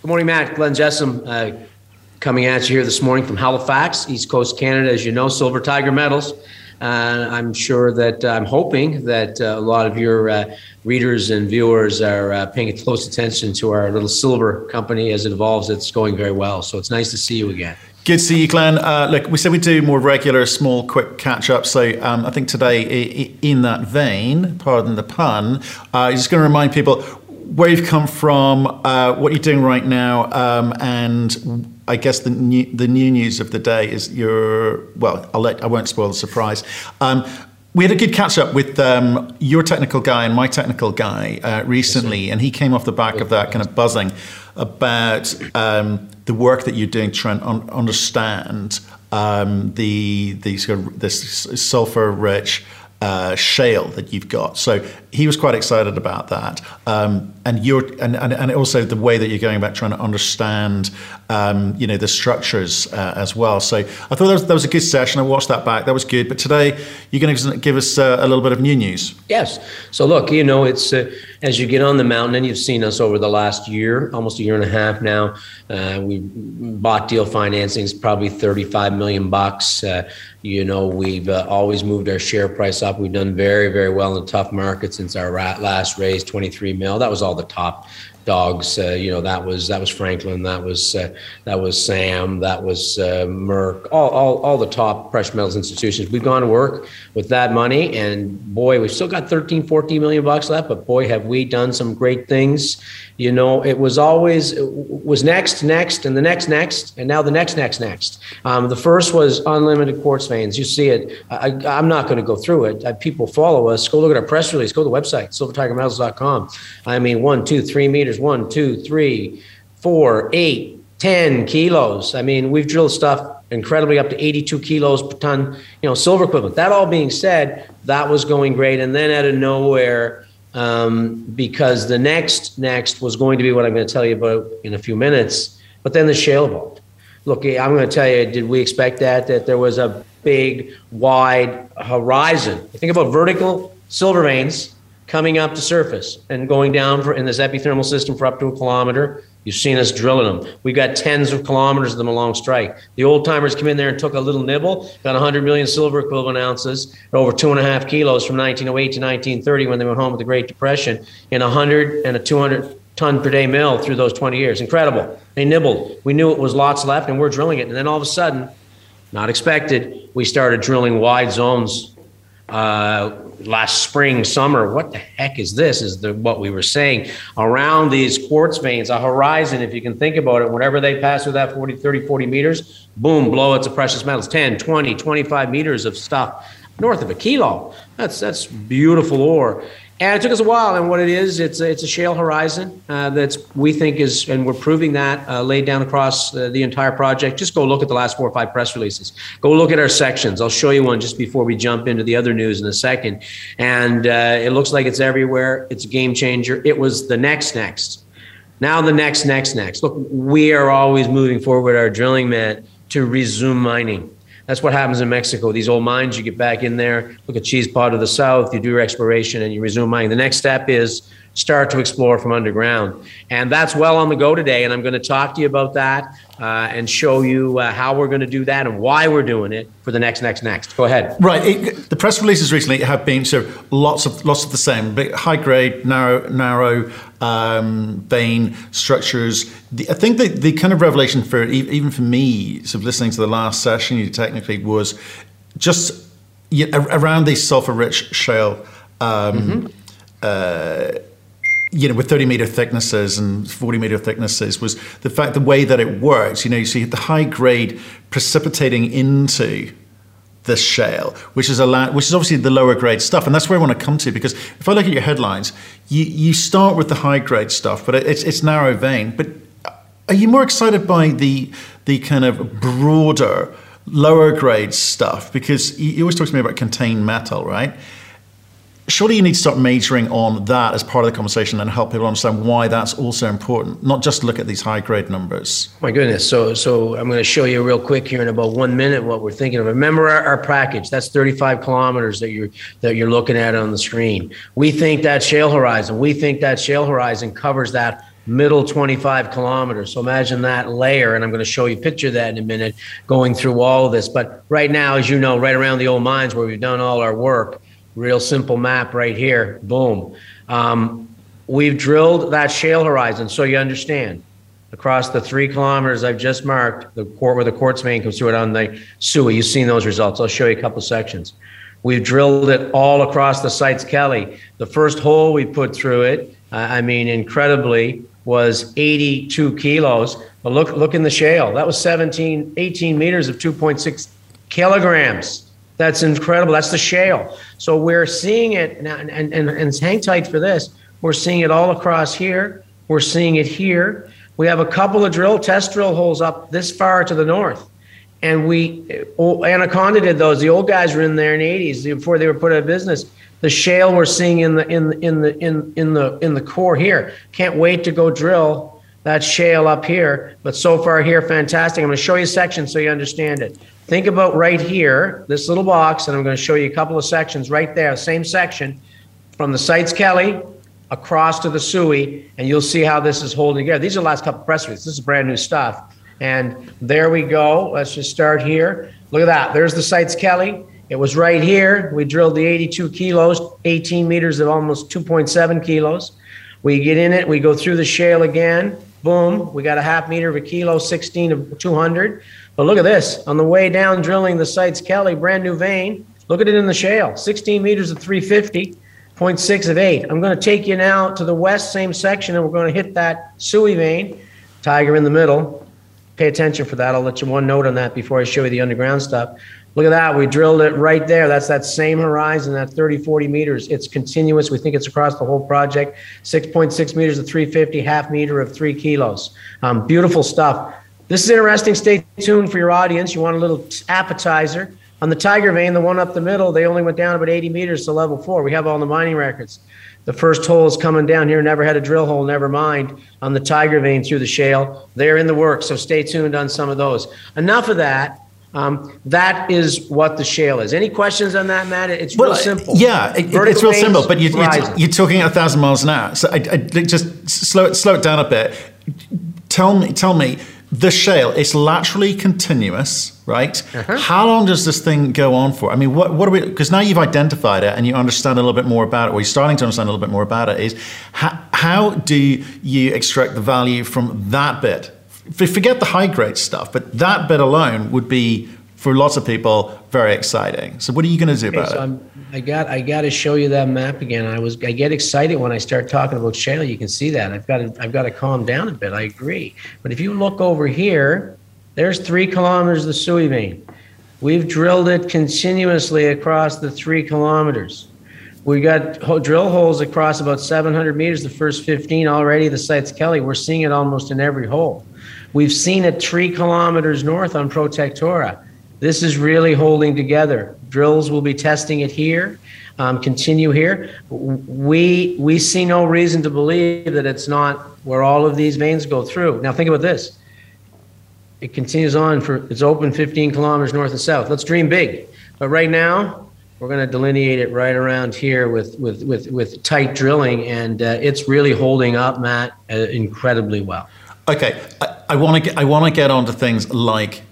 Good morning, Matt. Glenn Jessome uh, coming at you here this morning from Halifax, East Coast Canada. As you know, Silver Tiger Metals. Uh, I'm sure that I'm hoping that uh, a lot of your uh, readers and viewers are uh, paying close attention to our little silver company as it evolves. It's going very well. So it's nice to see you again. Good to see you, Glenn. Uh, look, we said we'd do more regular, small, quick catch ups. So um, I think today, in that vein, pardon the pun, uh, just going to remind people where you've come from, uh, what you're doing right now, um, and I guess the new, the new news of the day is your. Well, I'll let I won't spoil the surprise. Um, we had a good catch up with um, your technical guy and my technical guy uh, recently, and he came off the back of that kind of buzzing about um, the work that you're doing to try un- understand um, the, the sort of this sulfur rich uh, shale that you've got. So he was quite excited about that, um, and you're and, and, and also the way that you're going about trying to understand, um, you know, the structures uh, as well. So I thought that was, that was a good session. I watched that back. That was good. But today you're going to give us uh, a little bit of new news. Yes. So look, you know, it's uh, as you get on the mountain, and you've seen us over the last year, almost a year and a half now. Uh, we bought deal financings, probably 35 million bucks. Uh, you know, we've always moved our share price up. We've done very, very well in tough markets since our last raise, 23 mil. That was all the top dogs. Uh, you know, that was that was Franklin, that was uh, that was Sam, that was uh, Merck, all, all all the top precious metals institutions. We've gone to work with that money, and boy, we've still got 13, 14 million bucks left. But boy, have we done some great things you know, it was always it was next, next, and the next, next, and now the next, next, next. Um, the first was unlimited quartz veins. You see it. I, am not going to go through it. I, people follow us. Go look at our press release. Go to the website, silvertigermetals.com. I mean, one, two, three meters. One, two, three, four, eight, ten kilos. I mean, we've drilled stuff incredibly up to 82 kilos per ton, you know, silver equivalent. That all being said, that was going great. And then out of nowhere, um, because the next next was going to be what I'm going to tell you about in a few minutes. But then the shale evolved. Look, I'm going to tell you, did we expect that? That there was a big, wide horizon. Think about vertical silver veins coming up to surface and going down for, in this epithermal system for up to a kilometer You've seen us drilling them. We've got tens of kilometers of them along strike. The old timers come in there and took a little nibble, got 100 million silver equivalent ounces, over two and a half kilos from 1908 to 1930 when they went home with the Great Depression, in a 100 and a 200 ton per day mill through those 20 years. Incredible. They nibbled. We knew it was lots left, and we're drilling it. And then all of a sudden, not expected, we started drilling wide zones uh, last spring, summer. What the heck is this? Is the what we were saying around these quartz veins, a horizon, if you can think about it, whenever they pass through that 40, 30, 40 meters, boom, blow it's a precious metals, 10, 20, 25 meters of stuff north of a kilo. That's that's beautiful ore. And it took us a while. And what it is, it's a, it's a shale horizon uh, that's we think is, and we're proving that uh, laid down across the, the, entire project. Just go look at the last four or five press releases. Go look at our sections. I'll show you one just before we jump into the other news in a second. And uh, it looks like it's everywhere. It's a game changer. It was the next next. Now the next next next. Look, we are always moving forward our drilling, man, to resume mining. That's what happens in Mexico. These old mines, you get back in there, look at Cheese Pot of the South, you do your exploration and you resume mining. The next step is start to explore from underground. And that's well on the go today. And I'm going to talk to you about that uh, and show you uh, how we're going to do that and why we're doing it for the next, next, next. Go ahead. Right. It, the press releases recently have been so lots of lots of the same, but high grade, narrow, narrow um, vein structures. The, I think the, the kind of revelation for even for me, sort of listening to the last session, you technically was just you know, around these sulfur-rich shale. Um, mm-hmm. uh, you know, with 30 meter thicknesses and 40 meter thicknesses was the fact the way that it works. You know, you see the high grade precipitating into this shale, which is a la- which is obviously the lower grade stuff, and that's where I want to come to because if I look at your headlines, you you start with the high grade stuff, but it's it's narrow vein. But are you more excited by the the kind of broader lower grade stuff because you always talk to me about contained metal, right? Surely you need to start majoring on that as part of the conversation and help people understand why that's also important, not just look at these high grade numbers. My goodness. So, so I'm going to show you real quick here in about one minute what we're thinking of. Remember our, our package. That's 35 kilometers that you're that you're looking at on the screen. We think that shale horizon. We think that shale horizon covers that middle 25 kilometers. So imagine that layer, and I'm going to show you a picture of that in a minute, going through all of this. But right now, as you know, right around the old mines where we've done all our work, real simple map right here, boom. Um, we've drilled that shale horizon, so you understand. Across the three kilometers I've just marked, the court where the quartz vein comes through it on the Sooy, you've seen those results. I'll show you a couple sections. We've drilled it all across the sites, Kelly. The first hole we put through it, I mean, incredibly, was 82 kilos. But look, look in the shale. That was 17, 18 meters of 2.6 kilograms. That's incredible. That's the shale. So we're seeing it, and, and, and, and hang tight for this. We're seeing it all across here. We're seeing it here. We have a couple of drill test drill holes up this far to the north. And we, oh, Anaconda did those. The old guys were in there in the 80s before they were put out of business. The shale we're seeing in the in the in the in in the in the core here. Can't wait to go drill that shale up here. But so far here, fantastic. I'm going to show you a section so you understand it. Think about right here, this little box, and I'm going to show you a couple of sections right there, same section from the Seitz Kelly across to the Sooy, and you'll see how this is holding together. These are the last couple of press releases. This is brand new stuff. And there we go. Let's just start here. Look at that. There's the Seitz Kelly. It was right here. We drilled the 82 kilos, 18 meters of almost 2.7 kilos. We get in it, we go through the shale again. Boom, we got a half meter of a kilo, 16 of 200. But look at this. On the way down, drilling the Seitz Kelly, brand new vein. Look at it in the shale, 16 meters of 350, 0.6 of 8. I'm going to take you now to the west, same section, and we're going to hit that Sooy vein. Tiger in the middle. Pay attention for that. I'll let you one note on that before I show you the underground stuff. Look at that. We drilled it right there. That's that same horizon, that 30, 40 meters. It's continuous. We think it's across the whole project. 6.6 meters of 350, half meter of three kilos. Um, beautiful stuff. This is interesting. Stay tuned for your audience. You want a little appetizer. On the Tiger vein, the one up the middle, they only went down about 80 meters to level four. We have all the mining records. The first hole is coming down here. Never had a drill hole, never mind. On the Tiger vein through the shale, they're in the works. So stay tuned on some of those. Enough of that. Um, that is what the shale is. Any questions on that, Matt? It's well, real simple. Yeah, it, it's real simple. But you, are you're talking at a thousand miles an hour. So I, I, just slow it slow it down a bit. Tell me, tell me the shale it's laterally continuous, right? Uh-huh. How long does this thing go on for? I mean, what, what are we, because now you've identified it and you understand a little bit more about it, or you're starting to understand a little bit more about it, is how, how do you extract the value from that bit? Forget the high grade stuff, but that bit alone would be, for lots of people, very exciting. So, what are you going to do about so it? I'm, I got I got to show you that map again. I was I get excited when I start talking about shale. You can see that. I've got to, I've got to calm down a bit. I agree. But if you look over here, there's three kilometers of the Sooy vein. We've drilled it continuously across the three kilometers. We got drill holes across about 700 meters. The first 15 already. The Seitz Kelly. We're seeing it almost in every hole. We've seen it three kilometers north on Protectora. This is really holding together. Drills will be testing it here, um, continue here. We, we see no reason to believe that it's not where all of these veins go through. Now, think about this. It continues on for, it's open 15 kilometers north and south. Let's dream big. But right now, we're going to delineate it right around here with, with, with, with tight drilling, and uh, it's really holding up, Matt, uh, incredibly well. Okay, I want to get I want to get onto things like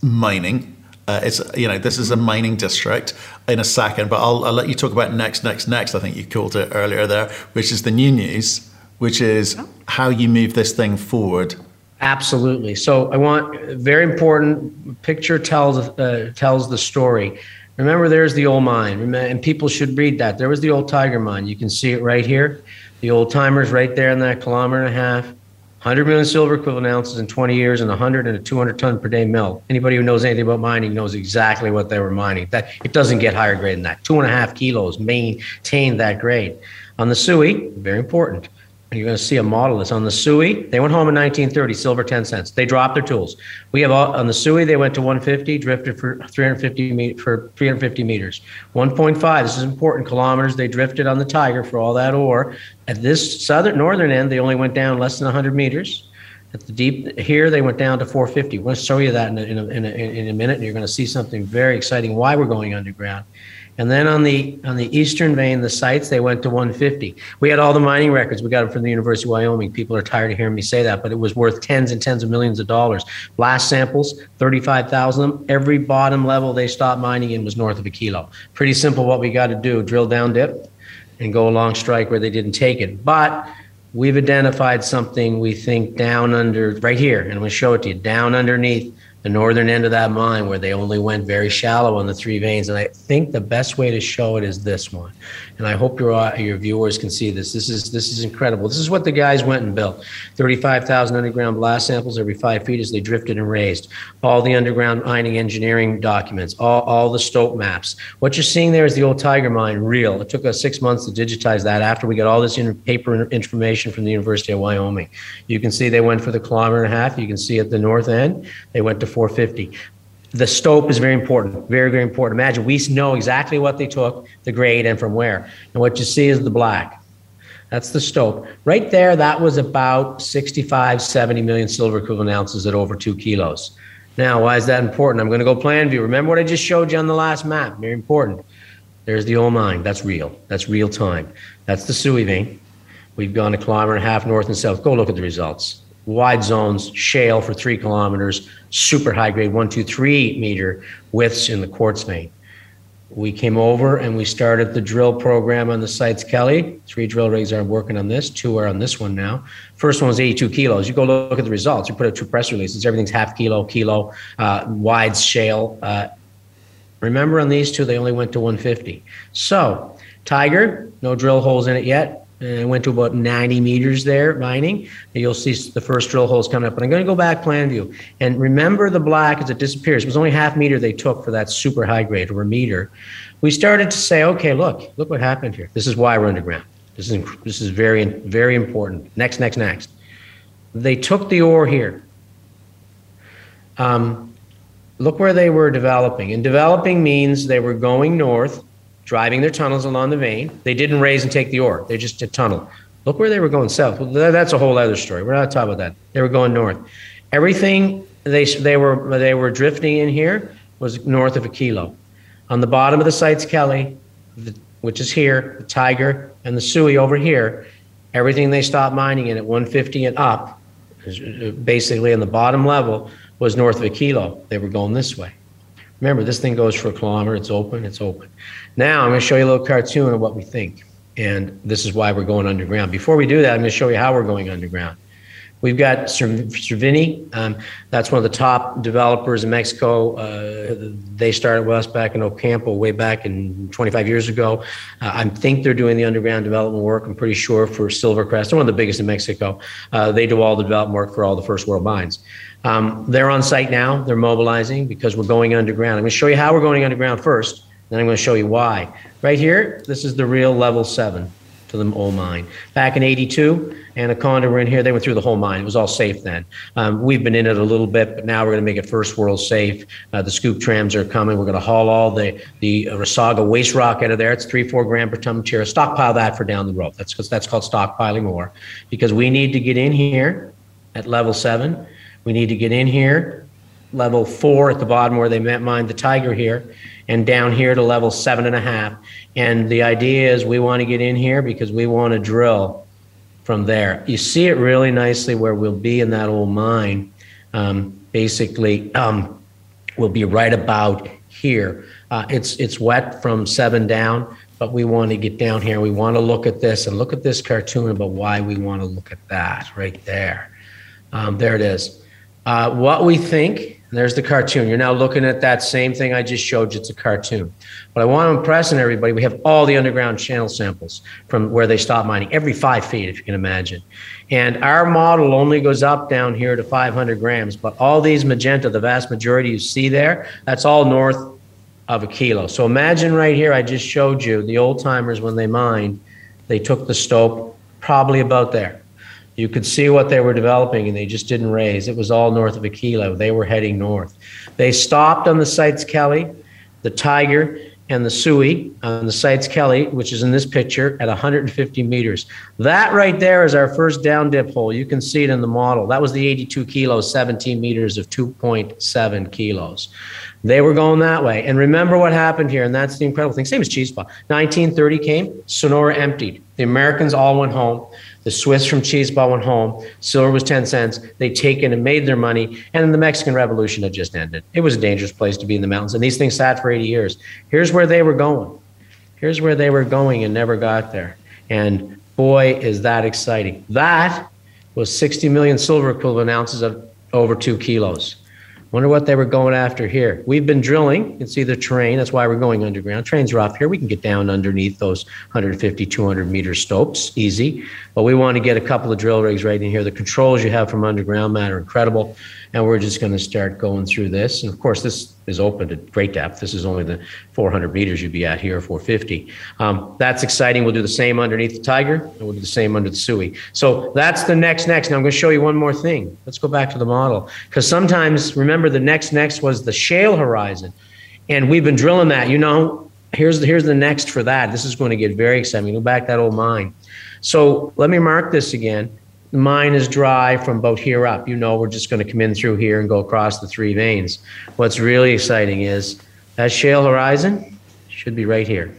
mining uh, it's you know this is a mining district in a second, but I'll, I'll, let you talk about next, next, next. I think you called it earlier there, which is the new news, which is how you move this thing forward. Absolutely. So I want very important picture tells uh, tells the story. Remember, there's the old mine, and people should read that. There was the old Tiger mine. You can see it right here. The old timers right there in that kilometer and a half. 100 million silver equivalent ounces in 20 years and 100 and a 200 ton per day mill. Anybody who knows anything about mining knows exactly what they were mining. That it doesn't get higher grade than that. Two and a half kilos maintained that grade. On the Sooy, very important you're going to see a model that's on the Sooy. They went home in 1930, silver 10 cents. They dropped their tools. We have all, on the Sooy, they went to 150, drifted for 350 for 350 meters. 1.5, this is important, kilometers. They drifted on the Tiger for all that ore. At this southern northern end, they only went down less than 100 meters. At the deep here, they went down to 450. We're going to show you that in a, in a, in a, in a minute, and you're going to see something very exciting why we're going underground. And then on the on the eastern vein, the Seitz they went to 150. We had all the mining records. We got them from the University of Wyoming. People are tired of hearing me say that, but it was worth tens and tens of millions of dollars. Blast samples, 35,000 of them. Every bottom level they stopped mining in was north of a kilo. Pretty simple. What we got to do: drill down dip, and go along strike where they didn't take it. But we've identified something we think down under right here, and to show it to you. Down underneath the northern end of that mine where they only went very shallow on the three veins. And I think the best way to show it is this one. And I hope your uh, your viewers can see this. This is this is incredible. This is what the guys went and built. 35,000 underground blast samples every five feet as they drifted and raised. All the underground mining engineering documents, all, all the stope maps. What you're seeing there is the old Tiger mine, real. It took us six months to digitize that after we got all this paper information from the University of Wyoming. You can see they went for the kilometer and a half. You can see at the north end, they went to 450 the stope is very important, very, very important. Imagine we know exactly what they took, the grade, and from where. And what you see is the black. That's the stope. Right there, that was about 65, 70 million silver equivalent ounces at over two kilos. Now, why is that important? I'm going to go plan view. Remember what I just showed you on the last map? Very important. There's the old mine. That's real. That's real time. That's the Sooy vein. We've gone a kilometer and a half north and south. Go look at the results wide zones, shale for three kilometers, super high grade, one, two, three meter widths in the quartz vein. We came over and we started the drill program on the Seitz Kelly. Three drill rigs are working on this, two are on this one now. First one was 82 kilos. You go look at the results. You put out two press releases. Everything's half kilo, kilo, uh, wide shale. Uh, remember on these two, they only went to 150. So, Tiger, no drill holes in it yet and went to about 90 meters there mining. You'll see the first drill holes coming up. But I'm going to go back plan view. And remember the black as it disappears. It was only half meter they took for that super high grade or a meter. We started to say, okay, look, look what happened here. This is why we're underground. This is, this is very, very important. Next, next, next. They took the ore here. Um, look where they were developing. And developing means they were going north driving their tunnels along the vein. They didn't raise and take the ore. They just did tunnel. Look where they were going south. Well, that's a whole other story. We're not talking about that. They were going north. Everything they they were they were drifting in here was north of a kilo. On the bottom of the Seitz, Kelly, the, which is here, the Tiger and the Sooy over here, everything they stopped mining in at 150 and up, basically in the bottom level, was north of a kilo. They were going this way. Remember, this thing goes for a kilometer. It's open. It's open. Now I'm going to show you a little cartoon of what we think. And this is why we're going underground. Before we do that, I'm going to show you how we're going underground. We've got Cervini. Um, that's one of the top developers in Mexico. Uh, they started with us back in Ocampo way back in 25 years ago. Uh, I think they're doing the underground development work. I'm pretty sure for Silvercrest. They're one of the biggest in Mexico. Uh, they do all the development work for all the first world mines. Um, they're on site now. They're mobilizing because we're going underground. I'm going to show you how we're going underground first. Then I'm going to show you why. Right here, this is the real level seven to the old mine. Back in 82, Anaconda were in here. They went through the whole mine. It was all safe then. Um, we've been in it a little bit, but now we're going to make it first world safe. Uh, the scoop trams are coming. We're going to haul all the, the Rasaga waste rock out of there. It's three, four gram per ton material. Stockpile that for down the road. That's, because that's called stockpiling ore because we need to get in here at level seven we need to get in here, level four at the bottom where they mined the tiger here, and down here to level seven and a half. And the idea is we want to get in here because we want to drill from there. You see it really nicely where we'll be in that old mine. Um, basically, um, we'll be right about here. Uh, it's it's wet from seven down, but we want to get down here. We want to look at this and look at this cartoon about why we want to look at that right there. Um, there it is. Uh, what we think, there's the cartoon. You're now looking at that same thing I just showed you. It's a cartoon. But I want to impress on everybody, we have all the underground channel samples from where they stop mining, every five feet, if you can imagine. And our model only goes up down here to 500 grams. But all these magenta, the vast majority you see there, that's all north of a kilo. So imagine right here, I just showed you the old timers when they mined, they took the stope probably about there. You could see what they were developing and they just didn't raise. It was all north of a kilo. They were heading north. They stopped on the Seitz, Kelly, the Tiger, and the Sooy on the Seitz Kelly, which is in this picture at 150 meters. That right there is our first down dip hole. You can see it in the model. That was the 82 kilos, 17 meters of 2.7 kilos. They were going that way. And remember what happened here, and that's the incredible thing. Same as Cheese 1930 came, Sonora emptied. The Americans all went home. The Swiss from Cheese Ball went home. Silver was 10 cents. They taken and made their money. And then the Mexican Revolution had just ended. It was a dangerous place to be in the mountains. And these things sat for 80 years. Here's where they were going. Here's where they were going and never got there. And boy, is that exciting. That was 60 million silver equivalent ounces of over two kilos. Wonder what they were going after here. We've been drilling. You can see the terrain. That's why we're going underground. Trains are off here. We can get down underneath those 150, 200 meter stopes, easy. But we want to get a couple of drill rigs right in here. The controls you have from underground, matter incredible. And we're just going to start going through this. And of course, this is open to great depth. This is only the 400 meters you'd be at here, 450. Um, that's exciting. We'll do the same underneath the Tiger, and we'll do the same under the Sooy. So that's the next next. Now I'm going to show you one more thing. Let's go back to the model because sometimes remember the next next was the shale horizon, and we've been drilling that. You know, here's the, here's the next for that. This is going to get very exciting. Go back that old mine. So let me mark this again. Mine is dry from about here up. You know, we're just going to come in through here and go across the three veins. What's really exciting is that shale horizon should be right here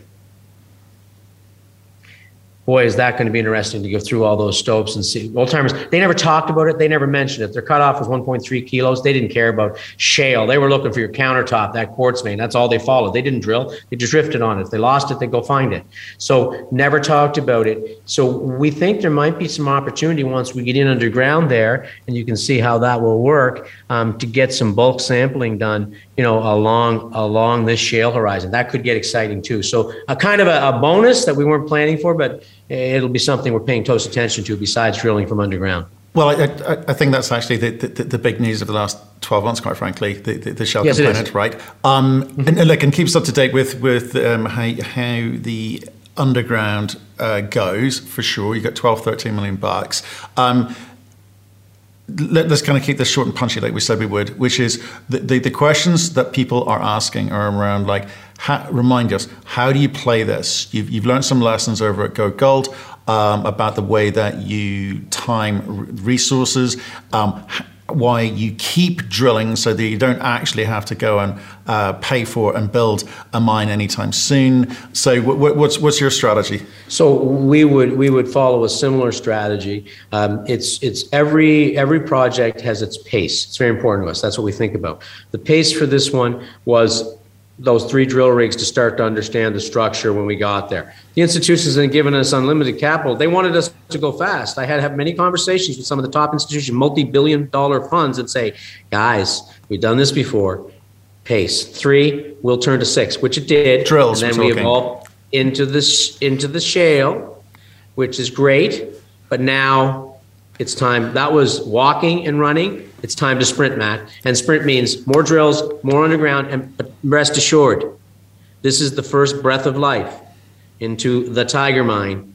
boy, is that going to be interesting to go through all those stopes and see. Old timers, they never talked about it. They never mentioned it. Their cutoff was 1.3 kilos. They didn't care about shale. They were looking for your countertop, that quartz vein. That's all they followed. They didn't drill. They just drifted on it. If they lost it, they go find it. So never talked about it. So we think there might be some opportunity once we get in underground there, and you can see how that will work um, to get some bulk sampling done. You know, along along this shale horizon. That could get exciting too. So a kind of a, a bonus that we weren't planning for, but it'll be something we're paying close attention to besides drilling from underground. Well, I, I, I think that's actually the, the, the, big news of the last 12 months, quite frankly, the, the, the shale yes, component, right? Um, mm-hmm. and, and, look, and keeps up to date with, with um, how, how the underground uh, goes, for sure. You've got 12, 13 million bucks. Um, let, us kind of keep this short and punchy like we said we would, which is the, the, the questions that people are asking are around like, remind us, how do you play this? You've, you've learned some lessons over at Go Gold um, about the way that you time resources. Um, why you keep drilling so that you don't actually have to go and uh, pay for and build a mine anytime soon. So, what's what's your strategy? So we would we would follow a similar strategy. Um, it's it's every every project has its pace. It's very important to us. That's what we think about. The pace for this one was those three drill rigs to start to understand the structure when we got there. The institutions had given us unlimited capital. They wanted us to go fast. I had have many conversations with some of the top institutions, multi-billion dollar funds, and say, guys, we've done this before. Pace. Three, we'll turn to six, which it did. Drills. And then we evolved into this into the shale, which is great. But now it's time. That was walking and running. It's time to sprint, Matt. And sprint means more drills, more underground, and rest assured, this is the first breath of life into the Tiger mine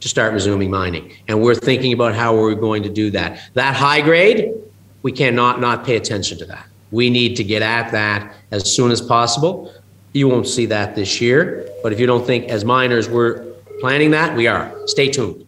to start resuming mining. And we're thinking about how we're going to do that. That high grade, we cannot not pay attention to that. We need to get at that as soon as possible. You won't see that this year, but if you don't think as miners we're planning that, we are. Stay tuned.